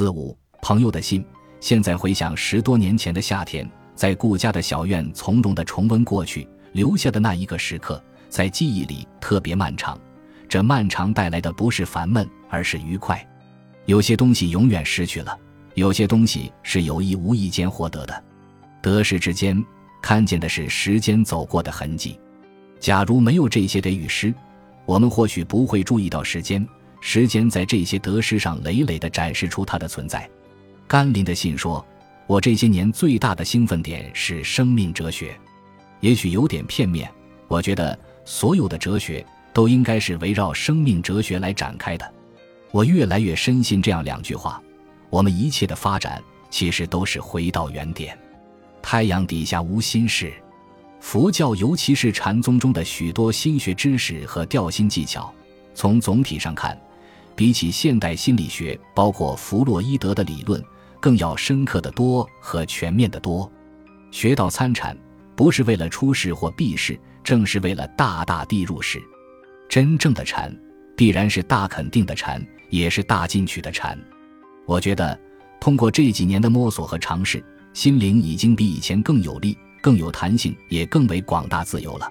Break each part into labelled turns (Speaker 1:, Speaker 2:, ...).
Speaker 1: 四五朋友的信。现在回想十多年前的夏天，在顾家的小院从容地重温过去留下的那一个时刻，在记忆里特别漫长。这漫长带来的不是烦闷，而是愉快。有些东西永远失去了，有些东西是有意无意间获得的。得失之间，看见的是时间走过的痕迹。假如没有这些得与失，我们或许不会注意到时间。时间在这些得失上累累地展示出它的存在。甘霖的信说：“我这些年最大的兴奋点是生命哲学，也许有点片面。我觉得所有的哲学都应该是围绕生命哲学来展开的。我越来越深信这样两句话：我们一切的发展其实都是回到原点。太阳底下无心事。佛教，尤其是禅宗中的许多心学知识和调心技巧，从总体上看。”比起现代心理学，包括弗洛伊德的理论，更要深刻的多和全面的多。学到参禅，不是为了出世或避世，正是为了大大地入世。真正的禅，必然是大肯定的禅，也是大进取的禅。我觉得，通过这几年的摸索和尝试，心灵已经比以前更有力、更有弹性，也更为广大自由了。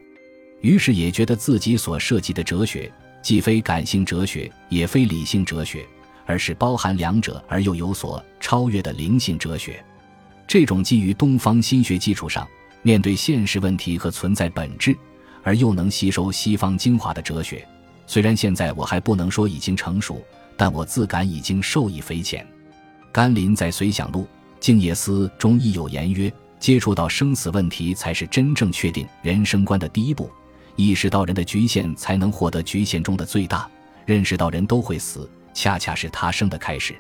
Speaker 1: 于是，也觉得自己所涉及的哲学。既非感性哲学，也非理性哲学，而是包含两者而又有所超越的灵性哲学。这种基于东方心学基础上，面对现实问题和存在本质，而又能吸收西方精华的哲学，虽然现在我还不能说已经成熟，但我自感已经受益匪浅。甘霖在《随想录·静夜思》中亦有言曰：“接触到生死问题，才是真正确定人生观的第一步。”意识到人的局限，才能获得局限中的最大；认识到人都会死，恰恰是他生的开始。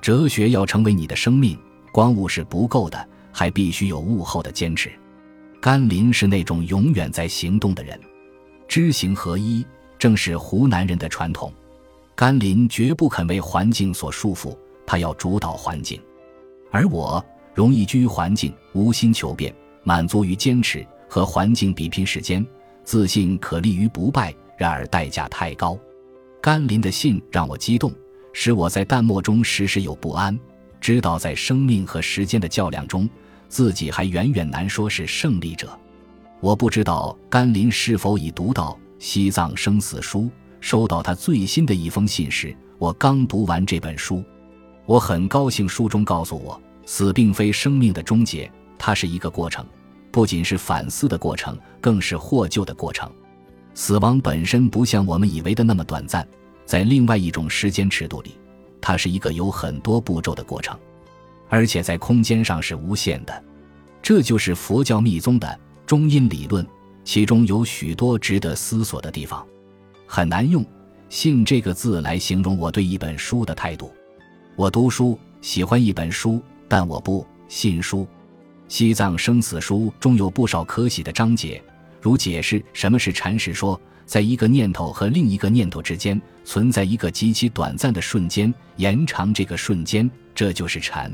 Speaker 1: 哲学要成为你的生命，光悟是不够的，还必须有悟后的坚持。甘霖是那种永远在行动的人，知行合一，正是湖南人的传统。甘霖绝不肯为环境所束缚，他要主导环境；而我容易居于环境，无心求变，满足于坚持，和环境比拼时间。自信可立于不败，然而代价太高。甘霖的信让我激动，使我在淡漠中时时有不安。知道在生命和时间的较量中，自己还远远难说是胜利者。我不知道甘霖是否已读到《西藏生死书》。收到他最新的一封信时，我刚读完这本书。我很高兴，书中告诉我，死并非生命的终结，它是一个过程。不仅是反思的过程，更是获救的过程。死亡本身不像我们以为的那么短暂，在另外一种时间尺度里，它是一个有很多步骤的过程，而且在空间上是无限的。这就是佛教密宗的中阴理论，其中有许多值得思索的地方。很难用“信”这个字来形容我对一本书的态度。我读书喜欢一本书，但我不信书。《西藏生死书》中有不少可喜的章节，如解释什么是禅时说，在一个念头和另一个念头之间存在一个极其短暂的瞬间，延长这个瞬间，这就是禅。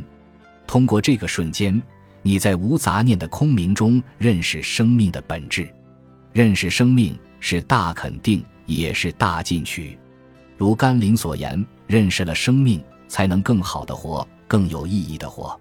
Speaker 1: 通过这个瞬间，你在无杂念的空明中认识生命的本质。认识生命是大肯定，也是大进取。如甘霖所言，认识了生命，才能更好的活，更有意义的活。